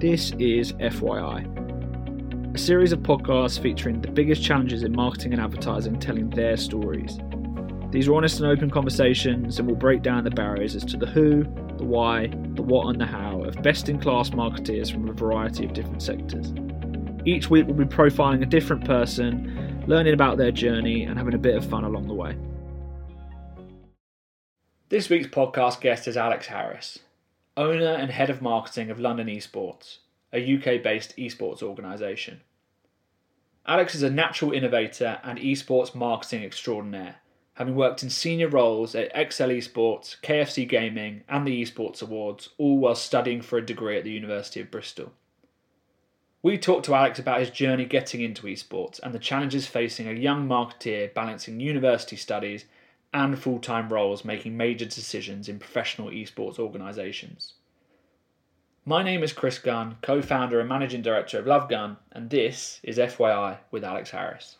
This is FYI, a series of podcasts featuring the biggest challenges in marketing and advertising telling their stories. These are honest and open conversations and will break down the barriers as to the who, the why, the what, and the how of best in class marketeers from a variety of different sectors. Each week we'll be profiling a different person, learning about their journey, and having a bit of fun along the way. This week's podcast guest is Alex Harris, owner and head of marketing of London Esports, a UK based esports organisation. Alex is a natural innovator and esports marketing extraordinaire, having worked in senior roles at Excel Esports, KFC Gaming, and the Esports Awards, all while studying for a degree at the University of Bristol. We talked to Alex about his journey getting into esports and the challenges facing a young marketeer balancing university studies and full time roles making major decisions in professional esports organisations. My name is Chris Gunn, co founder and managing director of Love Gun, and this is FYI with Alex Harris.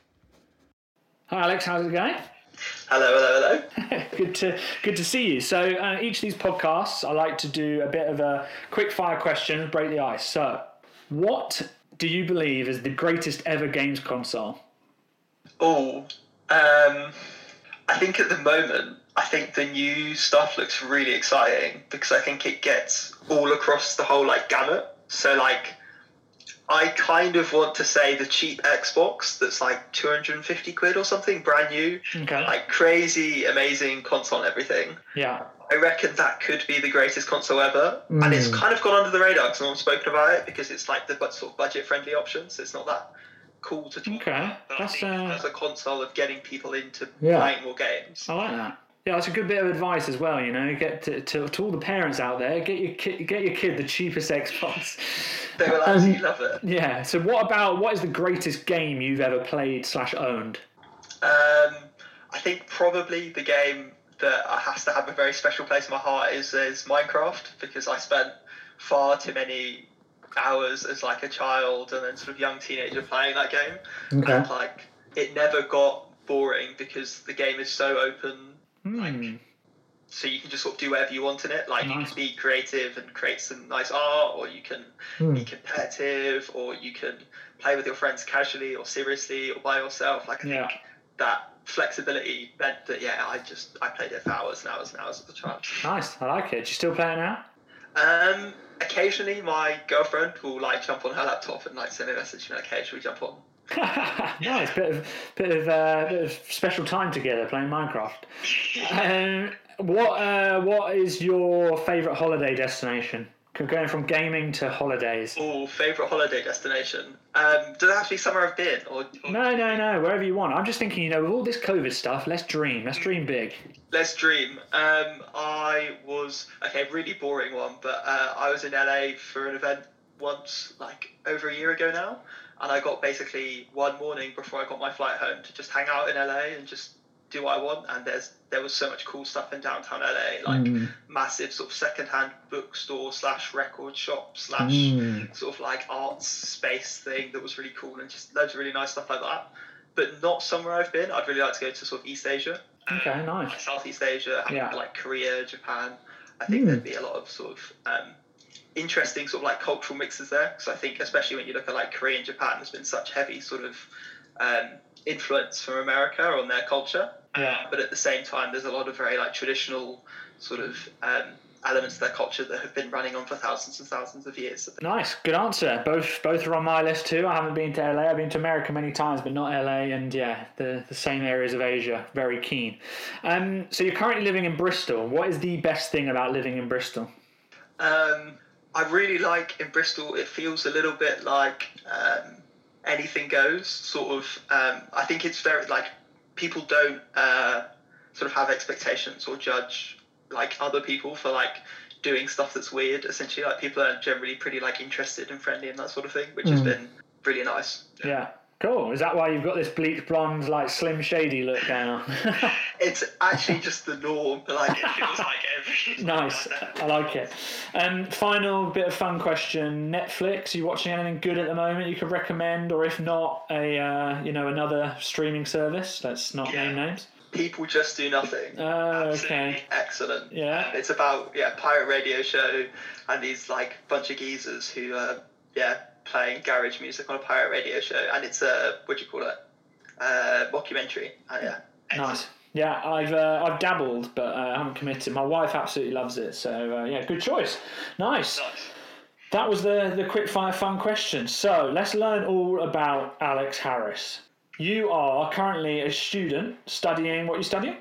Hi, Alex, how's it going? Hello, hello, hello. good to good to see you. So uh, each of these podcasts, I like to do a bit of a quick fire question, break the ice. So, what do you believe is the greatest ever games console? Oh, um, I think at the moment, I think the new stuff looks really exciting because I think it gets all across the whole like gamut. So like, I kind of want to say the cheap Xbox that's like 250 quid or something, brand new, Okay. like crazy, amazing console and everything. Yeah. I reckon that could be the greatest console ever, and it's Mm. kind of gone under the radar because no one's spoken about it because it's like the sort of budget-friendly option, so it's not that cool to talk Okay, about. But that's, I think uh, as a console of getting people into Yeah. playing more games. I like that. Yeah, that's a good bit of advice as well. You know, get to, to, to all the parents out there, get your kid, get your kid the cheapest Xbox. They will Um, absolutely love it. Yeah. So, what about what is the greatest game you've ever played slash owned? Um, I think probably the game that has to have a very special place in my heart is, is Minecraft because I spent far too many hours as like a child and then sort of young teenager playing that game. And like it never got boring because the game is so open, Hmm. so you can just sort of do whatever you want in it. Like you can be creative and create some nice art, or you can Hmm. be competitive, or you can play with your friends casually or seriously or by yourself. Like I Yeah. think that flexibility meant that yeah, I just I played it for hours and hours and hours as a child. Nice. I like it. Do you still play it now? Um, occasionally my girlfriend will like jump on her laptop and like send me a message and like, hey, should we jump on? nice. Bit of bit of uh, bit of special time together playing Minecraft. Um, what uh, what is your favourite holiday destination? Going from gaming to holidays. Oh, favorite holiday destination. Um, does it have to be somewhere I've been or, or No, no, no. Wherever you want. I'm just thinking, you know, with all this COVID stuff, let's dream. Let's dream big. Let's dream. Um, I was okay, really boring one, but uh, I was in LA for an event once, like over a year ago now, and I got basically one morning before I got my flight home to just hang out in LA and just do I want. And there's there was so much cool stuff in downtown LA, like Mm. massive sort of secondhand bookstore slash record shop slash Mm. sort of like arts space thing that was really cool and just loads of really nice stuff like that. But not somewhere I've been. I'd really like to go to sort of East Asia. Okay, Um, nice. like Southeast Asia, Yeah. like Korea, Japan. I think Mm. there'd be a lot of sort of um, interesting sort of like cultural mixes there. So I think especially when you look at like Korea and Japan, there's been such heavy sort of um, influence from America on their culture. Yeah. But at the same time, there's a lot of very like traditional sort of um, elements of their culture that have been running on for thousands and thousands of years. Nice, good answer. Both both are on my list too. I haven't been to LA. I've been to America many times, but not LA. And yeah, the the same areas of Asia. Very keen. Um, so you're currently living in Bristol. What is the best thing about living in Bristol? Um, I really like in Bristol. It feels a little bit like um, anything goes. Sort of. Um, I think it's very like people don't uh, sort of have expectations or judge like other people for like doing stuff that's weird. Essentially, like people are generally pretty like interested and friendly and that sort of thing, which has Mm. been really nice. Yeah, cool. Is that why you've got this bleach blonde, like slim shady look now? It's actually just the norm. Like it feels like every. nice, I like it. Um, final bit of fun question: Netflix. Are you watching anything good at the moment you could recommend, or if not, a uh, you know another streaming service? Let's not name names. People Just Do Nothing. Oh, Absolutely okay. excellent. Yeah. It's about yeah pirate radio show and these like bunch of geezers who are yeah playing garage music on a pirate radio show and it's a what do you call it? Uh, mockumentary. Uh, yeah. Nice. Yeah, I've uh, I've dabbled, but uh, I haven't committed. My wife absolutely loves it, so uh, yeah, good choice. Nice. Nice. That was the the quick fire fun question. So let's learn all about Alex Harris. You are currently a student studying what are you studying?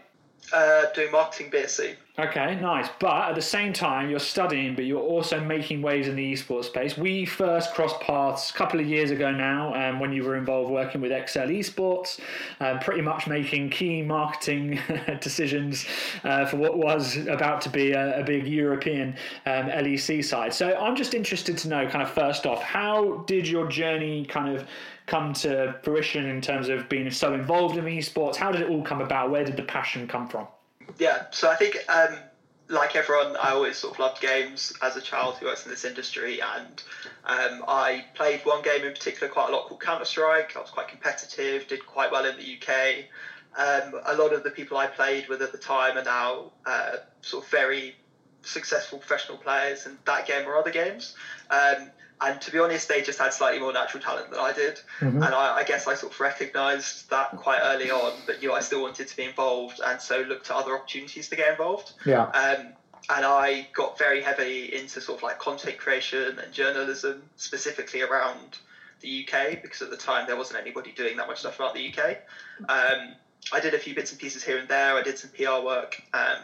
Uh, doing marketing BSc. Okay, nice. But at the same time, you're studying, but you're also making waves in the esports space. We first crossed paths a couple of years ago now um, when you were involved working with Excel Esports, um, pretty much making key marketing decisions uh, for what was about to be a, a big European um, LEC side. So I'm just interested to know, kind of first off, how did your journey kind of come to fruition in terms of being so involved in esports? How did it all come about? Where did the passion come from? Yeah, so I think, um, like everyone, I always sort of loved games as a child who works in this industry, and um, I played one game in particular quite a lot called Counter Strike. I was quite competitive, did quite well in the UK. Um, a lot of the people I played with at the time are now uh, sort of very successful professional players in that game or other games. Um, and to be honest, they just had slightly more natural talent than I did. Mm-hmm. And I, I guess I sort of recognised that quite early on, but you know, I still wanted to be involved, and so looked at other opportunities to get involved. Yeah. Um, and I got very heavily into sort of like content creation and journalism, specifically around the UK, because at the time there wasn't anybody doing that much stuff about the UK. Um, I did a few bits and pieces here and there. I did some PR work, um,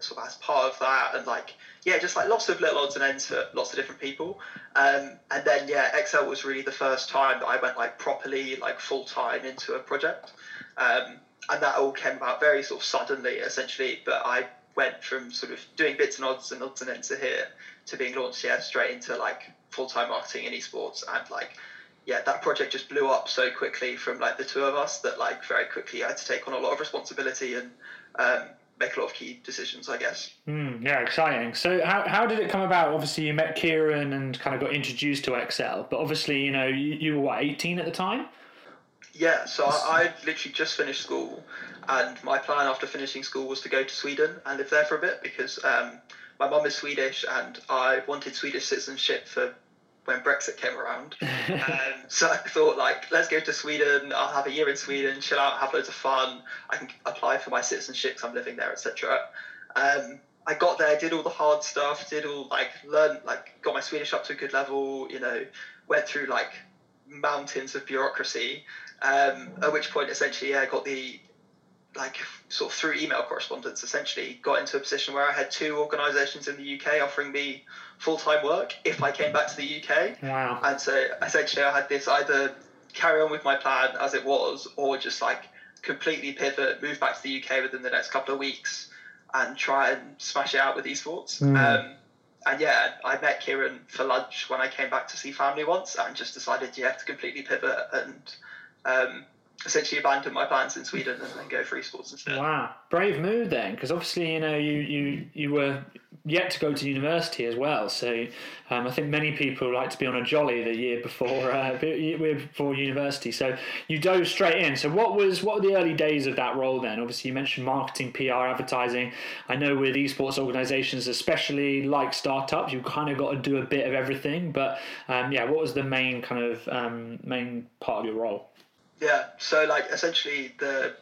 sort of as part of that, and like yeah, just like lots of little odds and ends for lots of different people. Um, and then yeah, Excel was really the first time that I went like properly, like full time into a project. Um, and that all came about very sort of suddenly, essentially. But I went from sort of doing bits and odds and odds and ends to here to being launched, yeah, straight into like full time marketing in esports. And like, yeah, that project just blew up so quickly from like the two of us that like very quickly I had to take on a lot of responsibility and um, make a lot of key decisions, I guess. Mm, yeah, exciting. So, how, how did it come about? Obviously, you met Kieran and kind of got introduced to Excel, but obviously, you know, you, you were what, 18 at the time? Yeah, so I, I literally just finished school, and my plan after finishing school was to go to Sweden and live there for a bit because um, my mum is Swedish and I wanted Swedish citizenship for when Brexit came around. um, so I thought, like, let's go to Sweden. I'll have a year in Sweden, chill out, have loads of fun. I can apply for my citizenship because I'm living there, etc. Um, I got there, did all the hard stuff, did all like learn, like, got my Swedish up to a good level. You know, went through like mountains of bureaucracy. Um, at which point, essentially, yeah, I got the like sort of through email correspondence, essentially got into a position where I had two organisations in the UK offering me full time work if I came back to the UK. Wow. And so essentially, I had this either carry on with my plan as it was, or just like completely pivot, move back to the UK within the next couple of weeks, and try and smash it out with esports. Mm. Um, and yeah, I met Kieran for lunch when I came back to see family once, and just decided yeah to completely pivot and um, essentially abandon my plans in Sweden and then go for esports instead. Wow, brave move then, because obviously you know you, you you were yet to go to university as well. So um, I think many people like to be on a jolly the year before uh, before university. So you dove straight in. So what was what were the early days of that role then? Obviously you mentioned marketing, PR, advertising. I know with esports organisations, especially like startups, you've kind of got to do a bit of everything. But um, yeah, what was the main kind of um, main part of your role? Yeah, so like essentially the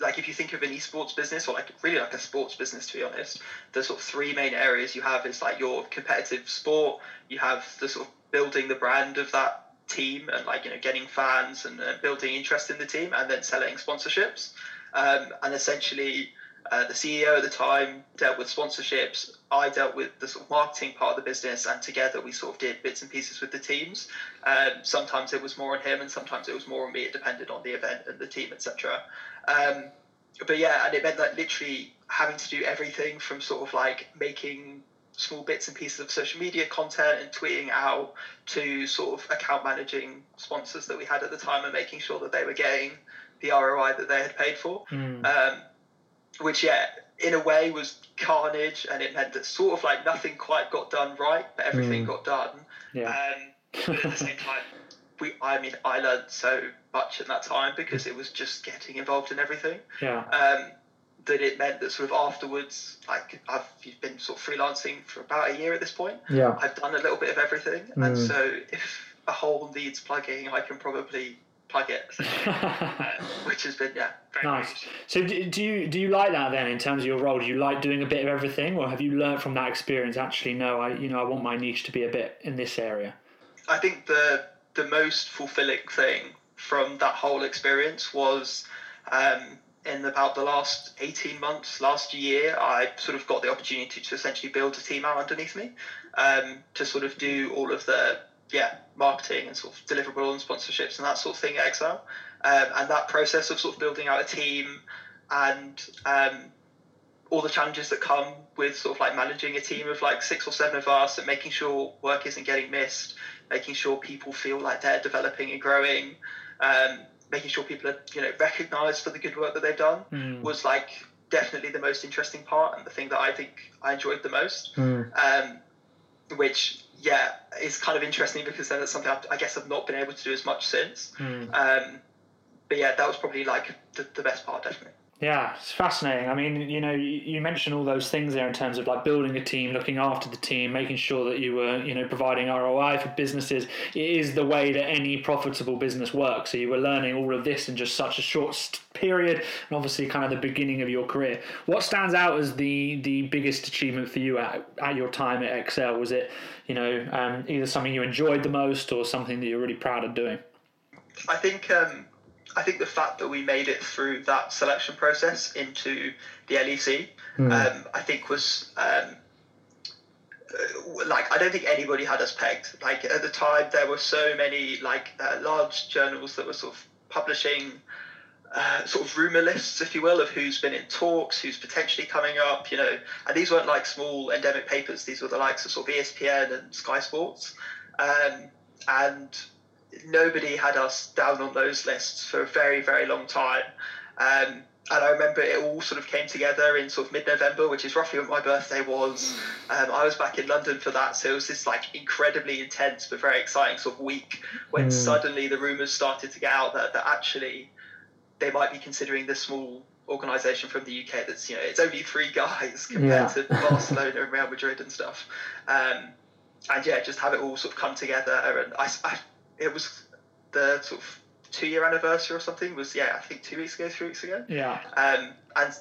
like if you think of an esports business or like really like a sports business to be honest, the sort of three main areas you have is like your competitive sport, you have the sort of building the brand of that team and like you know getting fans and uh, building interest in the team and then selling sponsorships. Um, and essentially uh, the CEO at the time dealt with sponsorships. I dealt with the sort of marketing part of the business, and together we sort of did bits and pieces with the teams. Um, sometimes it was more on him, and sometimes it was more on me. It depended on the event and the team, etc. Um, but yeah, and it meant that literally having to do everything from sort of like making small bits and pieces of social media content and tweeting out to sort of account managing sponsors that we had at the time and making sure that they were getting the ROI that they had paid for. Mm. Um, which yeah in a way was carnage and it meant that sort of like nothing quite got done right but everything Mm. got done Yeah. um, but at the same time we I mean I learned so much in that time because it was just getting involved in everything. Yeah. Um, that it meant that sort of afterwards, like I've been sort of freelancing for about a year at this point. Yeah. I've done a little bit of everything, Mm. and so if a hole needs plugging, I can probably plug it, uh, which has been yeah very Nice. nice. So do, do you do you like that then in terms of your role? Do you like doing a bit of everything, or have you learned from that experience? Actually, no, I you know I want my niche to be a bit in this area. I think the the most fulfilling thing from that whole experience was um, in about the last 18 months, last year, I sort of got the opportunity to essentially build a team out underneath me um, to sort of do all of the yeah marketing and sort of deliverable and sponsorships and that sort of thing at Excel. Um, and that process of sort of building out a team and um, all the challenges that come with sort of like managing a team of like six or seven of us and making sure work isn't getting missed, making sure people feel like they're developing and growing, um, making sure people are you know recognised for the good work that they've done Mm. was like definitely the most interesting part and the thing that I think I enjoyed the most. Mm. Um, which yeah is kind of interesting because then it's something I've, I guess I've not been able to do as much since. Mm. Um, but yeah, that was probably like the, the best part, definitely. Yeah, it's fascinating. I mean, you know, you, mentioned all those things there in terms of like building a team, looking after the team, making sure that you were, you know, providing ROI for businesses. It is the way that any profitable business works. So you were learning all of this in just such a short period, and obviously, kind of the beginning of your career. What stands out as the the biggest achievement for you at, at your time at Excel? Was it, you know, um, either something you enjoyed the most or something that you're really proud of doing? I think um, I think the fact that we made it through that selection process into the LEC, um, I think was um, uh, like I don't think anybody had us pegged. Like at the time, there were so many like uh, large journals that were sort of publishing. Uh, sort of rumor lists, if you will, of who's been in talks, who's potentially coming up, you know, and these weren't like small endemic papers. These were the likes of sort of ESPN and Sky Sports, um, and nobody had us down on those lists for a very, very long time. Um, and I remember it all sort of came together in sort of mid-November, which is roughly when my birthday was. Um, I was back in London for that, so it was this like incredibly intense but very exciting sort of week when Mm. suddenly the rumours started to get out that, that actually they might be considering this small organisation from the UK that's you know it's only three guys compared Yeah. to Barcelona and Real Madrid and stuff. Um, and yeah, just have it all sort of come together. And I, I it was the sort of two year anniversary or something was yeah I think two weeks ago, three weeks ago. Yeah. Um, and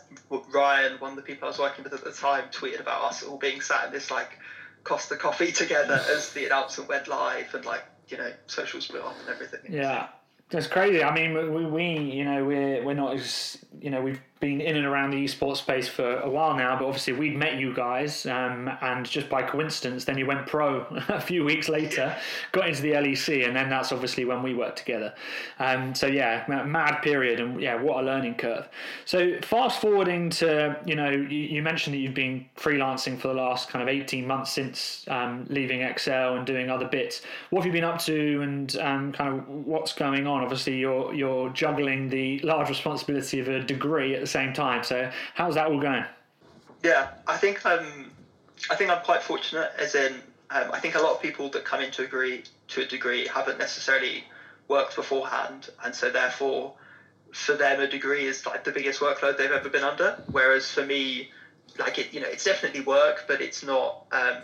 Ryan, one of the people I was working with at the time, tweeted about us all being sat in this like Costa coffee together as the announcement went live and like you know social split up and everything. Yeah, that's crazy. I mean, we, we you know we're we're not as you know we've been in and around the esports space for a while now, but obviously we'd met you guys, um, and just by coincidence, then you went pro a few weeks later, got into the LEC, and then that's obviously when we worked together. Um, so yeah, mad period, and yeah, what a learning curve. So fast forwarding to you know you, you mentioned that you've been freelancing for the last kind of eighteen months since um, leaving Excel and doing other bits. What have you been up to, and um, kind of what's going on? Obviously, you're you're juggling the large responsibility of a degree the same time. So how's that all going? Yeah, I think I'm. I think I'm quite fortunate, as in, um, I think a lot of people that come into a degree to a degree haven't necessarily worked beforehand, and so therefore, for them, a degree is like the biggest workload they've ever been under. Whereas for me, like it, you know, it's definitely work, but it's not. Um,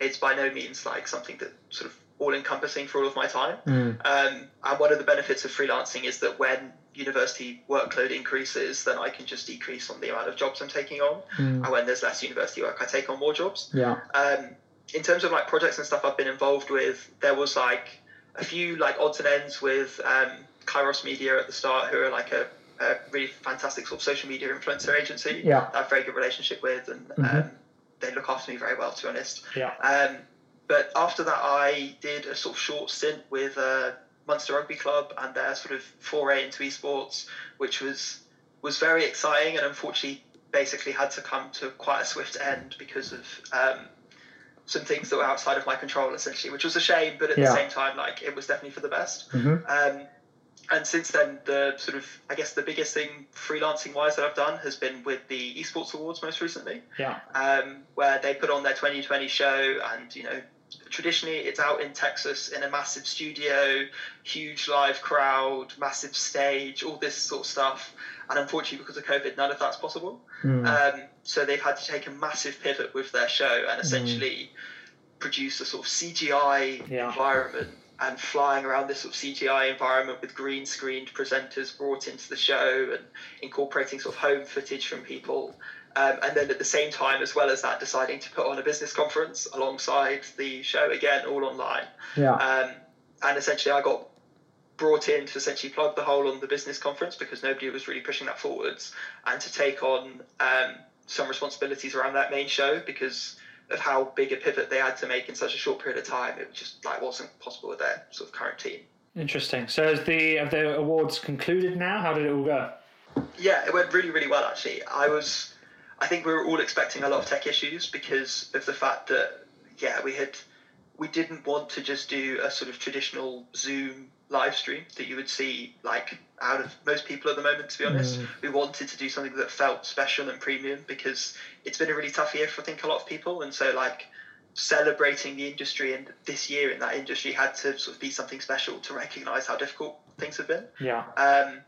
it's by no means like something that sort of all encompassing for all of my time. Um, and one of the benefits of freelancing is that when university workload increases, then I can just decrease on the amount of jobs I'm taking on. And when there's less university work, I take on more jobs. Yeah. Um, in terms of like projects and stuff I've been involved with, there was like a few like odds and ends with um, Kairos Media at the start, who are like a, a really fantastic sort of social media influencer agency. Yeah. I have a very good relationship with, and Mhm. um, they look after me very well, to be honest. Yeah. Um, but after that, I did a sort of short stint with uh, Munster Rugby Club and their sort of foray into esports, which was was very exciting, and unfortunately, basically had to come to quite a swift end because of um, some things that were outside of my control, essentially, which was a shame. But at Yeah. the same time, like it was definitely for the best. Mhm. Um, and since then, the sort of I guess the biggest thing freelancing wise that I've done has been with the esports awards most recently Yeah. um, where they put on their 2020 show and you know traditionally it's out in Texas in a massive studio, huge live crowd, massive stage, all this sort of stuff. And unfortunately, because of COVID, none of that's possible. Mm. Um, so they've had to take a massive pivot with their show and essentially mm. produce a sort of CGI yeah. environment and flying around this sort of CGI environment with green screened presenters brought into the show and incorporating sort of home footage from people. Um, and then at the same time, as well as that, deciding to put on a business conference alongside the show again, all online. Yeah. Um, and essentially, I got brought in to essentially plug the hole on the business conference because nobody was really pushing that forwards, and to take on um, some responsibilities around that main show because of how big a pivot they had to make in such a short period of time. It just like wasn't possible with their sort of current team. Interesting. So, has the have the awards concluded now? How did it all go? Yeah, it went really, really well actually. I was, I think we were all expecting a lot of tech issues because of the fact that yeah we had we didn't want to just do a sort of traditional Zoom live stream that you would see like out of most people at the moment to be honest. Mm. we wanted to do something that felt special and premium because it's been a really tough year for i think a lot of people. And so like celebrating the industry and this year in that industry had to sort of be something special to recognize how difficult things have been. Yeah. Um,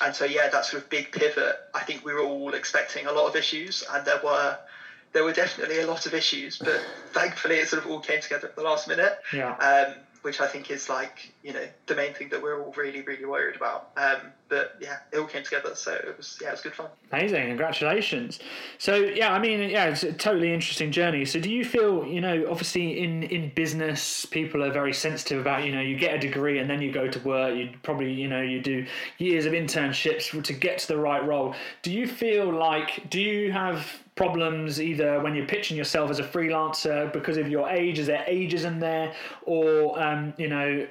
and so yeah that sort of big pivot i think we were all expecting a lot of issues and there were there were definitely a lot of issues but thankfully it sort of all came together at the last minute. Yeah. Um, which I think is like you know the main thing that we're all really really worried about. Um, but yeah, it all came together, so it was yeah, it was good fun. Amazing, congratulations! So yeah, I mean yeah, it's a totally interesting journey. So do you feel you know obviously in in business people are very sensitive about you know you get a degree and then you go to work. You probably you know you do years of internships to get to the right role. Do you feel like do you have problems either when you're pitching yourself as a freelancer because of your age is there ages in there? Or um, you know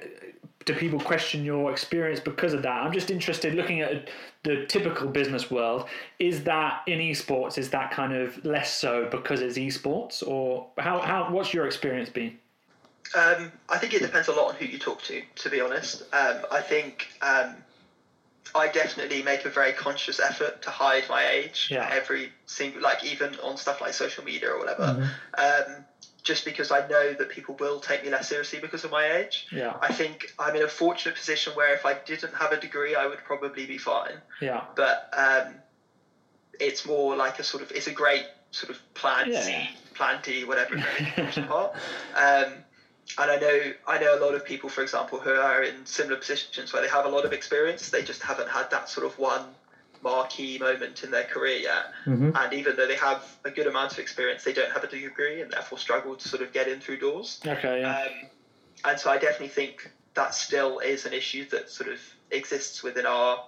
do people question your experience because of that? I'm just interested looking at the typical business world is that in esports is that kind of less so because it's esports? Or how, how what's your experience been? Um, I think it depends a lot on who you talk to. To be honest, um, I think um, I definitely make a very conscious effort to hide my age. Yeah. Every single, like even on stuff like social media or whatever. Mm-hmm. Um, just because I know that people will take me less seriously because of my age. Yeah. I think I'm in a fortunate position where if I didn't have a degree, I would probably be fine. Yeah. But um, it's more like a sort of it's a great sort of plan yeah. C, plan D, whatever it comes apart. Um, and I know I know a lot of people, for example, who are in similar positions where they have a lot of experience. They just haven't had that sort of one marquee moment in their career yet. Mm-hmm. And even though they have a good amount of experience, they don't have a degree and therefore struggle to sort of get in through doors. Okay. Yeah. Um, and so I definitely think that still is an issue that sort of exists within our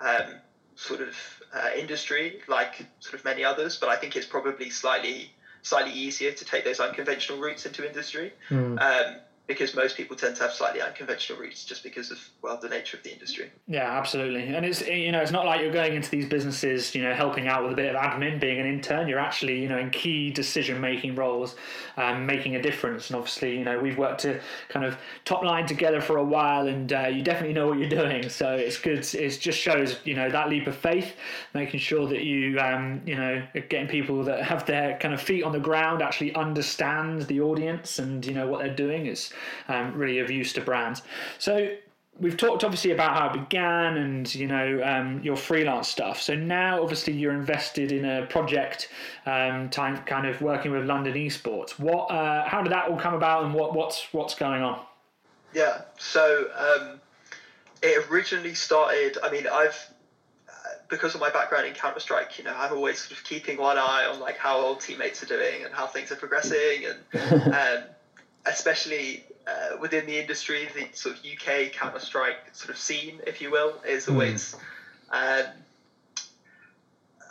um, sort of uh, industry, like sort of many others. But I think it's probably slightly slightly easier to take those unconventional routes into industry. Mm. Um, because most people tend to have slightly unconventional routes just because of well the nature of the industry. Yeah, absolutely. And it's you know it's not like you're going into these businesses you know helping out with a bit of admin, being an intern. You're actually you know in key decision making roles, um, making a difference. And obviously you know we've worked to kind of top line together for a while, and uh, you definitely know what you're doing. So it's good. It just shows you know that leap of faith, making sure that you um, you know getting people that have their kind of feet on the ground actually understand the audience and you know what they're doing. It's um, really of use to brands. So we've talked obviously about how it began and you know um, your freelance stuff. So now obviously you're invested in a project, um, time kind of working with London Esports. What? Uh, how did that all come about, and what what's what's going on? Yeah. So um, it originally started. I mean, I've uh, because of my background in Counter Strike, you know, I'm always sort of keeping one eye on like how old teammates are doing and how things are progressing, and um, especially uh, within the industry, the sort of UK Counter Strike sort of scene, if you will, is hmm. always. Mm. Um,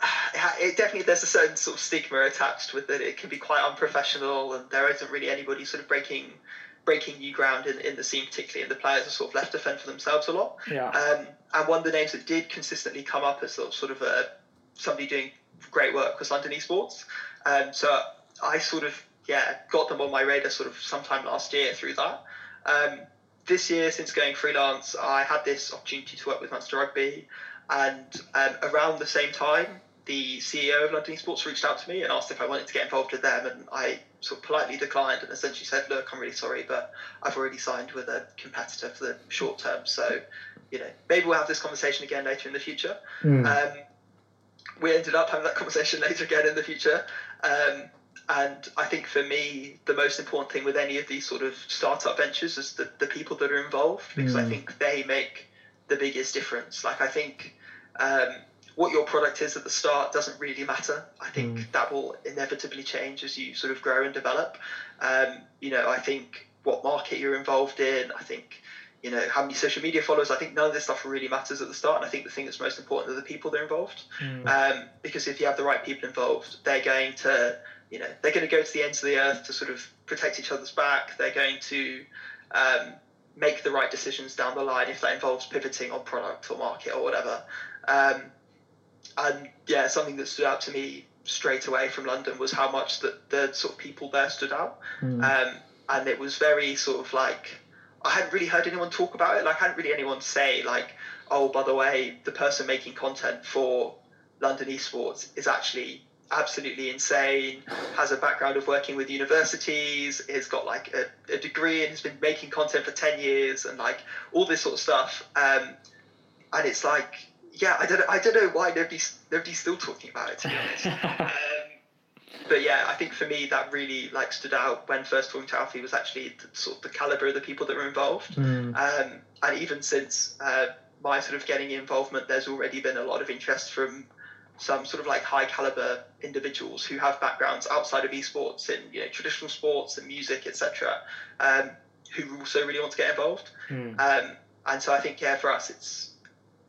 it definitely there's a certain sort of stigma attached with it. It can be quite unprofessional, and there isn't really anybody sort of breaking breaking new ground in, in the scene, particularly, and the players are sort of left to fend for themselves a lot. Yeah. Um, and one of the names that did consistently come up as sort of, sort of a, somebody doing great work was London Esports. Um, so I sort of yeah, got them on my radar sort of sometime last year through that. Um, this year, since going freelance, I had this opportunity to work with Munster Rugby, and um, around the same time, the CEO of London Esports reached out to me and asked if I wanted to get involved with them, and I sort of politely declined and essentially said, "Look, I'm really sorry, but I've already signed with a competitor for the short term. So, you know, maybe we'll have this conversation again later in the future." Mm. Um, we ended up having that conversation later again in the future. Um, and I think for me, the most important thing with any of these sort of startup ventures is the, the people that are involved, because I Mm. think they make the biggest difference. Like, I think um, what your product is at the start doesn't really matter. I think Mm. that will inevitably change as you sort of grow and develop. Um, you know, I think what market you're involved in, I think, you know, how many social media followers, I think none of this stuff really matters at the start. And I think the thing that's most important are the people that are involved. Mm. Um, because if you have the right people involved, they're going to, you know, they're going to go to the ends of the earth to sort of protect each other's back. They're going to um, make the right decisions down the line if that involves pivoting on product or market or whatever. Um, and yeah, something that stood out to me straight away from London was how much that the sort of people there stood out. Mm. Um, and it was very sort of like I hadn't really heard anyone talk about it. Like I hadn't really anyone say like, oh, by the way, the person making content for London Esports is actually absolutely insane. Has a background of working with universities. Has got like a, a degree and has been making content for ten years and like all this sort of stuff. Um, and it's like, yeah, I don't, I don't know why nobody's nobody's still talking about it. To be honest. um, but yeah, I think for me that really like stood out when first talking to Alfie was actually the, sort of the caliber of the people that were involved. Mm. Um, and even since uh, my sort of getting involvement, there's already been a lot of interest from some sort of like high caliber individuals who have backgrounds outside of esports in you know traditional sports and music, etc. Um, who also really want to get involved. Mm. Um, and so I think yeah, for us it's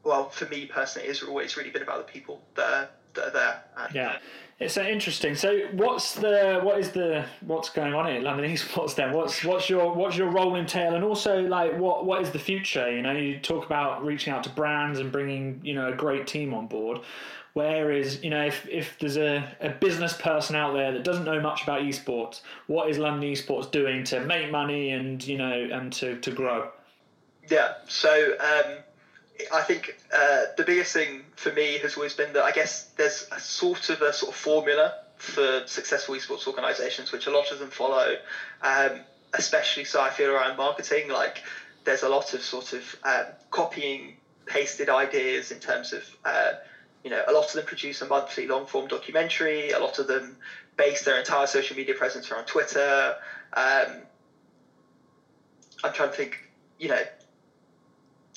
well for me personally, it's always really been about the people that are, that are there. And, Yeah, it's uh, interesting. So, what's the what is the what's going on at London Esports then? What's what's your what's your role entail, and also like what what is the future? You know, you talk about reaching out to brands and bringing you know a great team on board. Where is you know if, if there's a, a business person out there that doesn't know much about esports, what is London Esports doing to make money and you know and to, to grow? Yeah, so um, I think uh, the biggest thing for me has always been that I guess there's a sort of a sort of formula for successful esports organisations, which a lot of them follow, um, especially so I feel around marketing. Like there's a lot of sort of um, copying, pasted ideas in terms of. Uh, you know, a lot of them produce a monthly long form documentary. A lot of them base their entire social media presence around Twitter. Um, I'm trying to think, you know,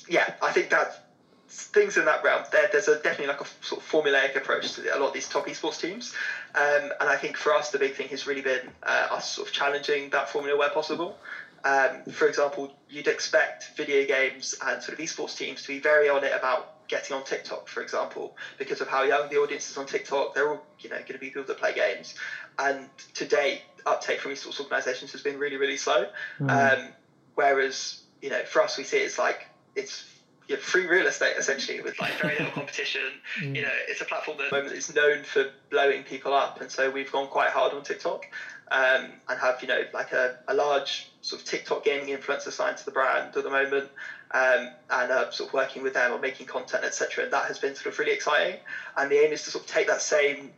yeah, I think that things in that realm. There, there's a definitely like a sort of formulaic approach to a lot of these top esports teams, um, and I think for us the big thing has really been uh, us sort of challenging that formula where possible. Um, for example, you'd expect video games and sort of esports teams to be very on it about getting on TikTok, for example, because of how young the audience is on TikTok. They're all you know going to be people that play games, and to date, uptake from esports organisations has been really really slow. Um, whereas you know for us we see it as like it's you know, free real estate essentially with like very little competition. You know, it's a platform that at the moment is known for blowing people up, and so we've gone quite hard on TikTok um, and have you know like a, a large sort of TikTok gaming influencer signed to the brand at the moment, um, and uh, sort of working with them on making content, etc. And that has been sort of really exciting. And the aim is to sort of take that same,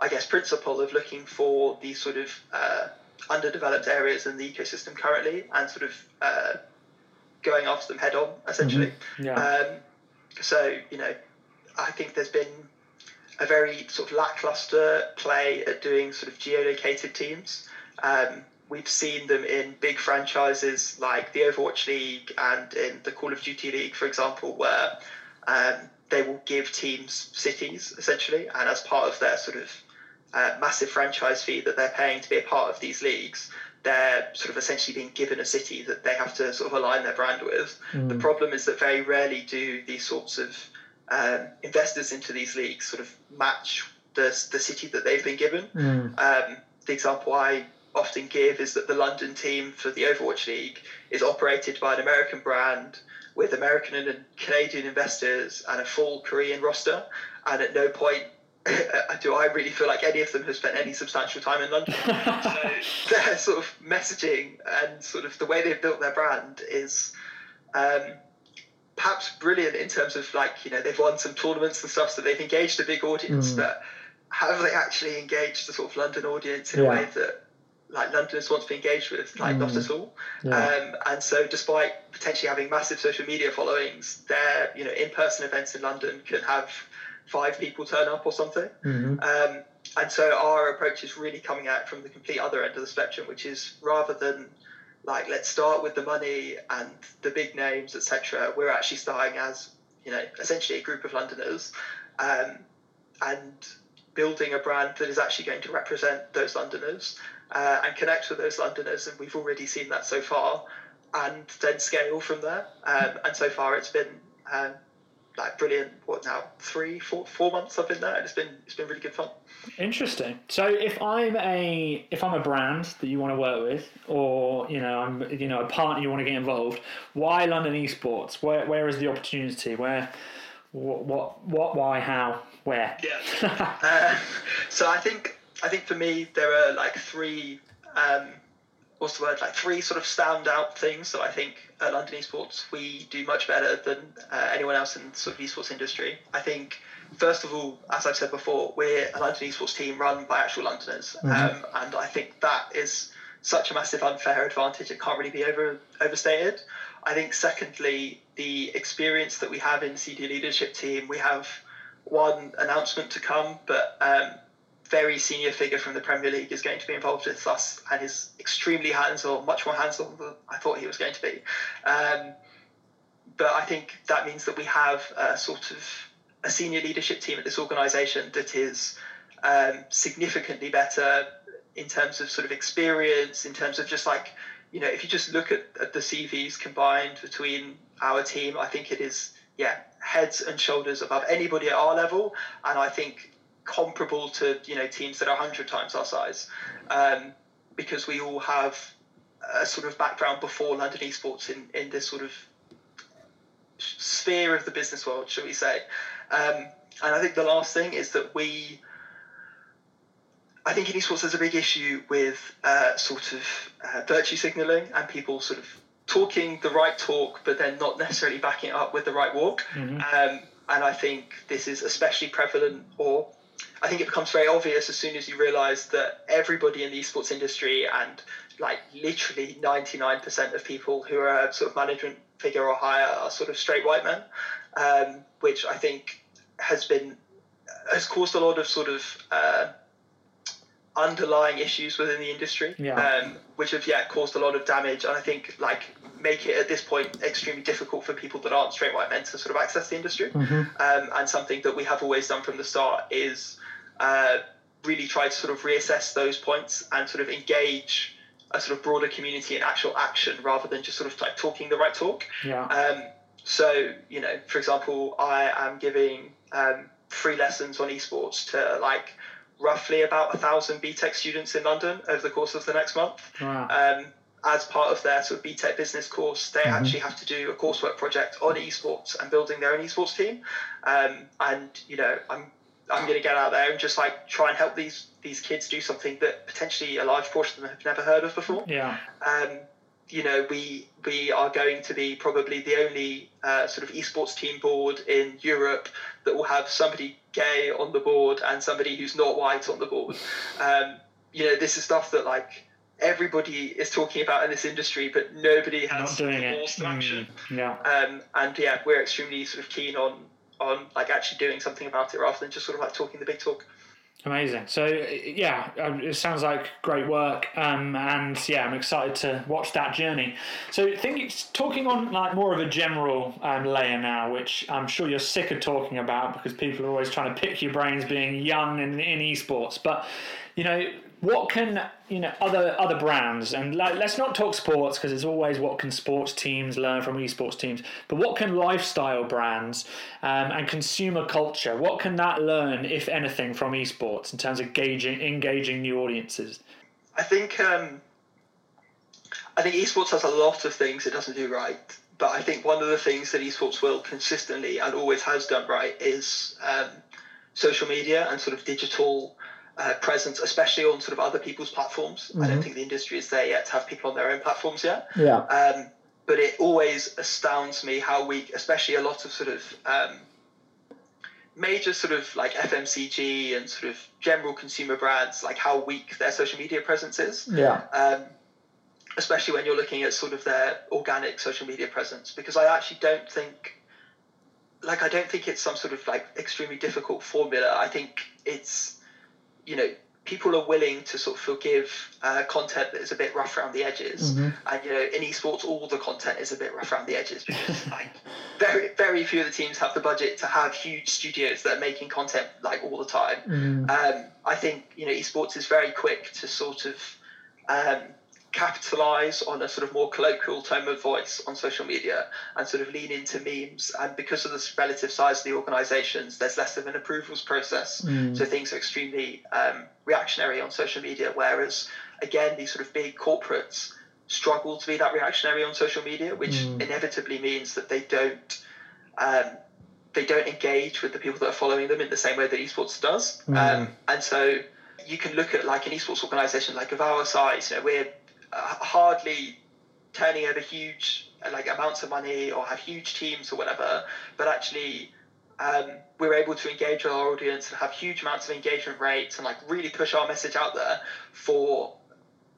I guess, principle of looking for these sort of uh, underdeveloped areas in the ecosystem currently, and sort of uh, going after them head on, essentially. Yeah. Um, so, you know, I think there's been a very sort of lackluster play at doing sort of geolocated teams. Um, we've seen them in big franchises like the Overwatch League and in the Call of Duty League, for example, where um, they will give teams cities essentially, and as part of their sort of uh, massive franchise fee that they're paying to be a part of these leagues, they're sort of essentially being given a city that they have to sort of align their brand with. The problem is that very rarely do these sorts of um, investors into these leagues sort of match the, the city that they've been given. Um, the example I often give is that the London team for the Overwatch League is operated by an American brand with American and Canadian investors and a full Korean roster. And at no point do I really feel like any of them have spent any substantial time in London. so their sort of messaging and sort of the way they've built their brand is um, perhaps brilliant in terms of like you know they've won some tournaments and stuff, so they've engaged a big audience. Mm. But have they actually engaged the sort of London audience in Yeah. a way that like Londoners want to be engaged with, like not at all. Yeah. Um, and so, despite potentially having massive social media followings, their you know in-person events in London can have five people turn up or something. Mhm. Um, and so our approach is really coming out from the complete other end of the spectrum, which is rather than like let's start with the money and the big names, etc. We're actually starting as you know essentially a group of Londoners, um, and building a brand that is actually going to represent those Londoners uh, and connect with those Londoners. And we've already seen that so far, and then scale from there. Um, and so far, it's been. Um, like brilliant. What now? Three, four, four months I've been there, and it's been it's been really good fun. Interesting. So if I'm a if I'm a brand that you want to work with, or you know I'm you know a partner you want to get involved, why London Esports? Where where is the opportunity? Where what what, what why how where? Yeah. uh, so I think I think for me there are like three um, what's the word like three sort of standout things that I think at London Esports we do much better than uh, anyone else in the sort of esports industry. I think first of all, as I've said before, we're a London Esports team run by actual Londoners, um, and I think that is such a massive unfair advantage. It can't really be over overstated. I think secondly, the experience that we have in CD leadership team, we have one announcement to come, but um, very senior figure from the Premier League is going to be involved with us and is extremely hands-on, much more hands-on than I thought he was going to be. Um, but I think that means that we have a sort of a senior leadership team at this organisation that is um, significantly better in terms of sort of experience, in terms of just like, you know, if you just look at, at the CVs combined between our team, I think it is, yeah, heads and shoulders above anybody at our level. And I think comparable to, you know, teams that are 100 times our size. Um, because we all have a sort of background before London esports in, in this sort of sphere of the business world, shall we say. Um, and I think the last thing is that we, I think in esports there's a big issue with uh, sort of uh, virtue signaling and people sort of talking the right talk, but then not necessarily backing it up with the right walk. Um, and I think this is especially prevalent, or I think it becomes very obvious as soon as you realise that everybody in the esports industry and like literally 99% of people who are sort of management figure or higher are sort of straight white men, um, which I think has been has caused a lot of sort of uh, underlying issues within the industry, Yeah. um, which have yeah caused a lot of damage, and I think like make it at this point extremely difficult for people that aren't straight white men to sort of access the industry. Um, and something that we have always done from the start is uh, really try to sort of reassess those points and sort of engage a sort of broader community in actual action rather than just sort of like talking the right talk. Yeah. Um, so, you know, for example, I am giving um, free lessons on esports to like roughly about a thousand BTEC students in London over the course of the next month. Wow. Um, as part of their sort of BTEC business course, they actually have to do a coursework project on esports and building their own esports team. Um, and you know, I'm I'm going to get out there and just like try and help these these kids do something that potentially a large portion of them have never heard of before yeah. um, you know, we we are going to be probably the only uh, sort of esports team board in Europe that will have somebody gay on the board and somebody who's not white on the board. Um, you know, this is stuff that like everybody is talking about in this industry, but nobody has Not doing it. to action. Mm, yeah. Um, and yeah, we're extremely sort of keen on on like actually doing something about it rather than just sort of like talking the big talk. Amazing. So yeah, um, it sounds like great work, um, and yeah, I'm excited to watch that journey. So I think it's talking on like more of a general um, layer now, which I'm sure you're sick of talking about because people are always trying to pick your brains being young in, in esports. But you know, what can you know other other brands and like, let's not talk sports because it's always what can sports teams learn from esports teams but what can lifestyle brands um, and consumer culture what can that learn if anything from esports in terms of gauging engaging new audiences? I think um, I think esports has a lot of things it doesn't do right, but I think one of the things that esports will consistently and always has done right is um, social media and sort of digital uh, presence, especially on sort of other people's platforms. I don't think the industry is there yet to have people on their own platforms yet. yeah Um, but it always astounds me how weak, especially a lot of sort of um, major sort of like FMCG and sort of general consumer brands, like how weak their social media presence is. Yeah. Um, especially when you're looking at sort of their organic social media presence, because I actually don't think, like, I don't think it's some sort of like extremely difficult formula. I think it's, you know, people are willing to sort of forgive uh, content that is a bit rough around the edges. Mm-hmm. And you know, in esports, all the content is a bit rough around the edges because like very, very few of the teams have the budget to have huge studios that are making content like all the time. Mm. Um, I think you know, esports is very quick to sort of um, capitalize on a sort of more colloquial tone of voice on social media and sort of lean into memes. And because of the relative size of the organizations, there's less of an approvals process. Mm. So things are extremely um, reactionary on social media. Whereas, again, these sort of big corporates struggle to be that reactionary on social media, which Mm. inevitably means that they don't. Um, they don't engage with the people that are following them in the same way that esports does. Mm. Um, and so you can look at like an esports organization like of our size, you know, we're hardly turning over huge uh, like amounts of money or have huge teams or whatever, but actually um, we're able to engage with our audience and have huge amounts of engagement rates and like really push our message out there for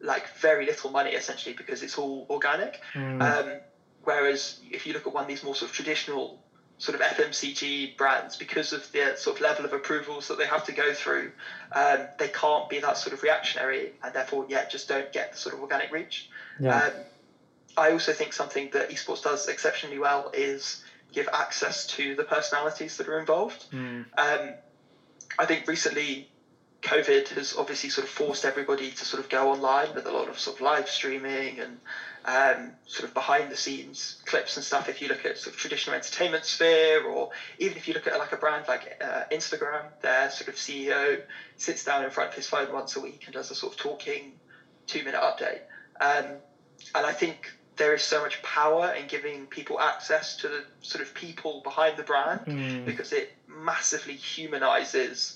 like very little money essentially because it's all organic. Mm. Um, whereas if you look at one of these more sort of traditional sort of FMCG brands, because of the sort of level of approvals that they have to go through, um, they can't be that sort of reactionary and therefore, yeah, just don't get the sort of organic reach. yeah. Um, I also think something that esports does exceptionally well is give access to the personalities that are involved. Mm. Um, I think recently COVID has obviously sort of forced everybody to sort of go online with a lot of sort of live streaming and um, sort of behind the scenes clips and stuff. If you look at sort of traditional entertainment sphere, or even if you look at like a brand like uh, Instagram, their sort of CEO sits down in front of his phone once a week and does a sort of talking two minute update. Um, and I think there is so much power in giving people access to the sort of people behind the brand Mm. because it massively humanizes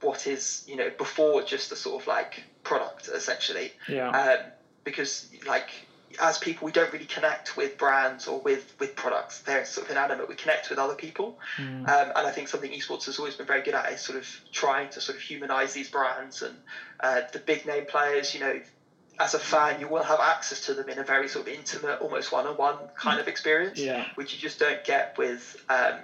what is you know before just a sort of like product essentially Yeah. um, because like as people we don't really connect with brands or with with products they're sort of inanimate we connect with other people Mm. um, and I think something esports has always been very good at is sort of trying to sort of humanize these brands and uh, the big name players. You know, as a fan, you will have access to them in a very sort of intimate, almost one-on-one kind of experience, Yeah. which you just don't get with um,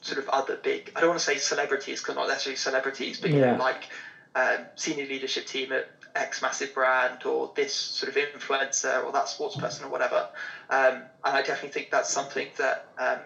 sort of other big. I don't want to say celebrities because not necessarily celebrities, but you know, like um, senior leadership team at X massive brand or this sort of influencer or that sports person or whatever. Um, and I definitely think that's something that um,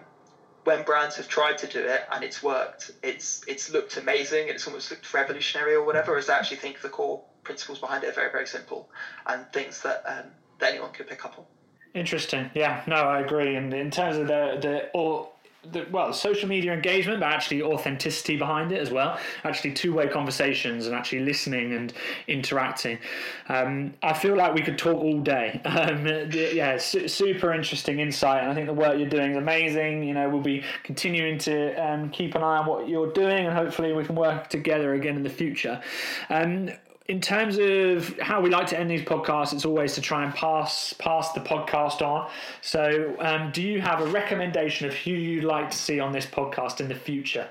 when brands have tried to do it and it's worked, it's it's looked amazing and it's almost looked revolutionary or whatever. Is I actually think the core principles behind it are very very simple and things that um, that anyone could pick up on. Interesting. Yeah, no, I agree. And in terms of the the or the well, social media engagement, but actually authenticity behind it as well. Actually, two way conversations and actually listening and interacting. Um, I feel like we could talk all day. Um, yeah, su- super interesting insight, and I think the work you're doing is amazing. You know, we'll be continuing to um, keep an eye on what you're doing, and hopefully we can work together again in the future. Um, in terms of how we like to end these podcasts, it's always to try and pass pass the podcast on. So, um, do you have a recommendation of who you'd like to see on this podcast in the future?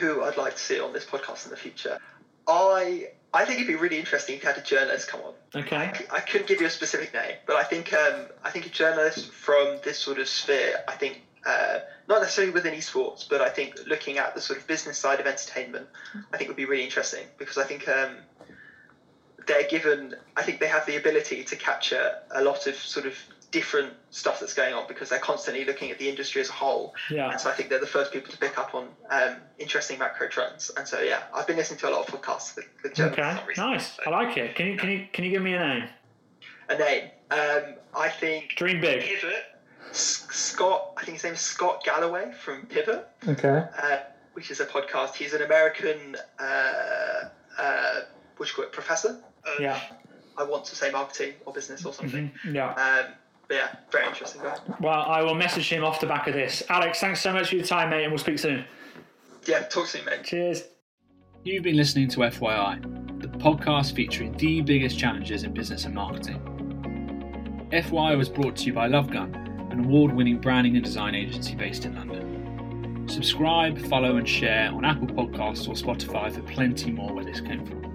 Who I'd like to see on this podcast in the future, I I think it'd be really interesting if you had a journalist come on. Okay. I couldn't give you a specific name, but I think um, I think a journalist from this sort of sphere, I think uh, not necessarily within esports, but I think looking at the sort of business side of entertainment, I think would be really interesting because I think um, they're given, I think they have the ability to capture a lot of sort of different stuff that's going on because they're constantly looking at the industry as a whole. Yeah. And so I think they're the first people to pick up on um, interesting macro trends. And so yeah, I've been listening to a lot of podcasts with, with Okay. recently, Nice. so- I like it. Can you can you can you give me a name? a name. Um, I think Dream big. Pivot. S- Scott, I think his name is Scott Galloway from Pivot, Okay. uh, which is a podcast. He's an American, uh, uh, what do you call it, professor. Of, Yeah. I want to say marketing or business or something. Mhm. Yeah. Um, but yeah, very interesting guy. Well, I will message him off the back of this. Alex, thanks so much for your time, mate, and we'll speak soon. Yeah, talk soon, mate. Cheers. You've been listening to FYI, the podcast featuring the biggest challenges in business and marketing. FYI was brought to you by LoveGun, an award winning branding and design agency based in London. Subscribe, follow, and share on Apple Podcasts or Spotify for plenty more where this came from.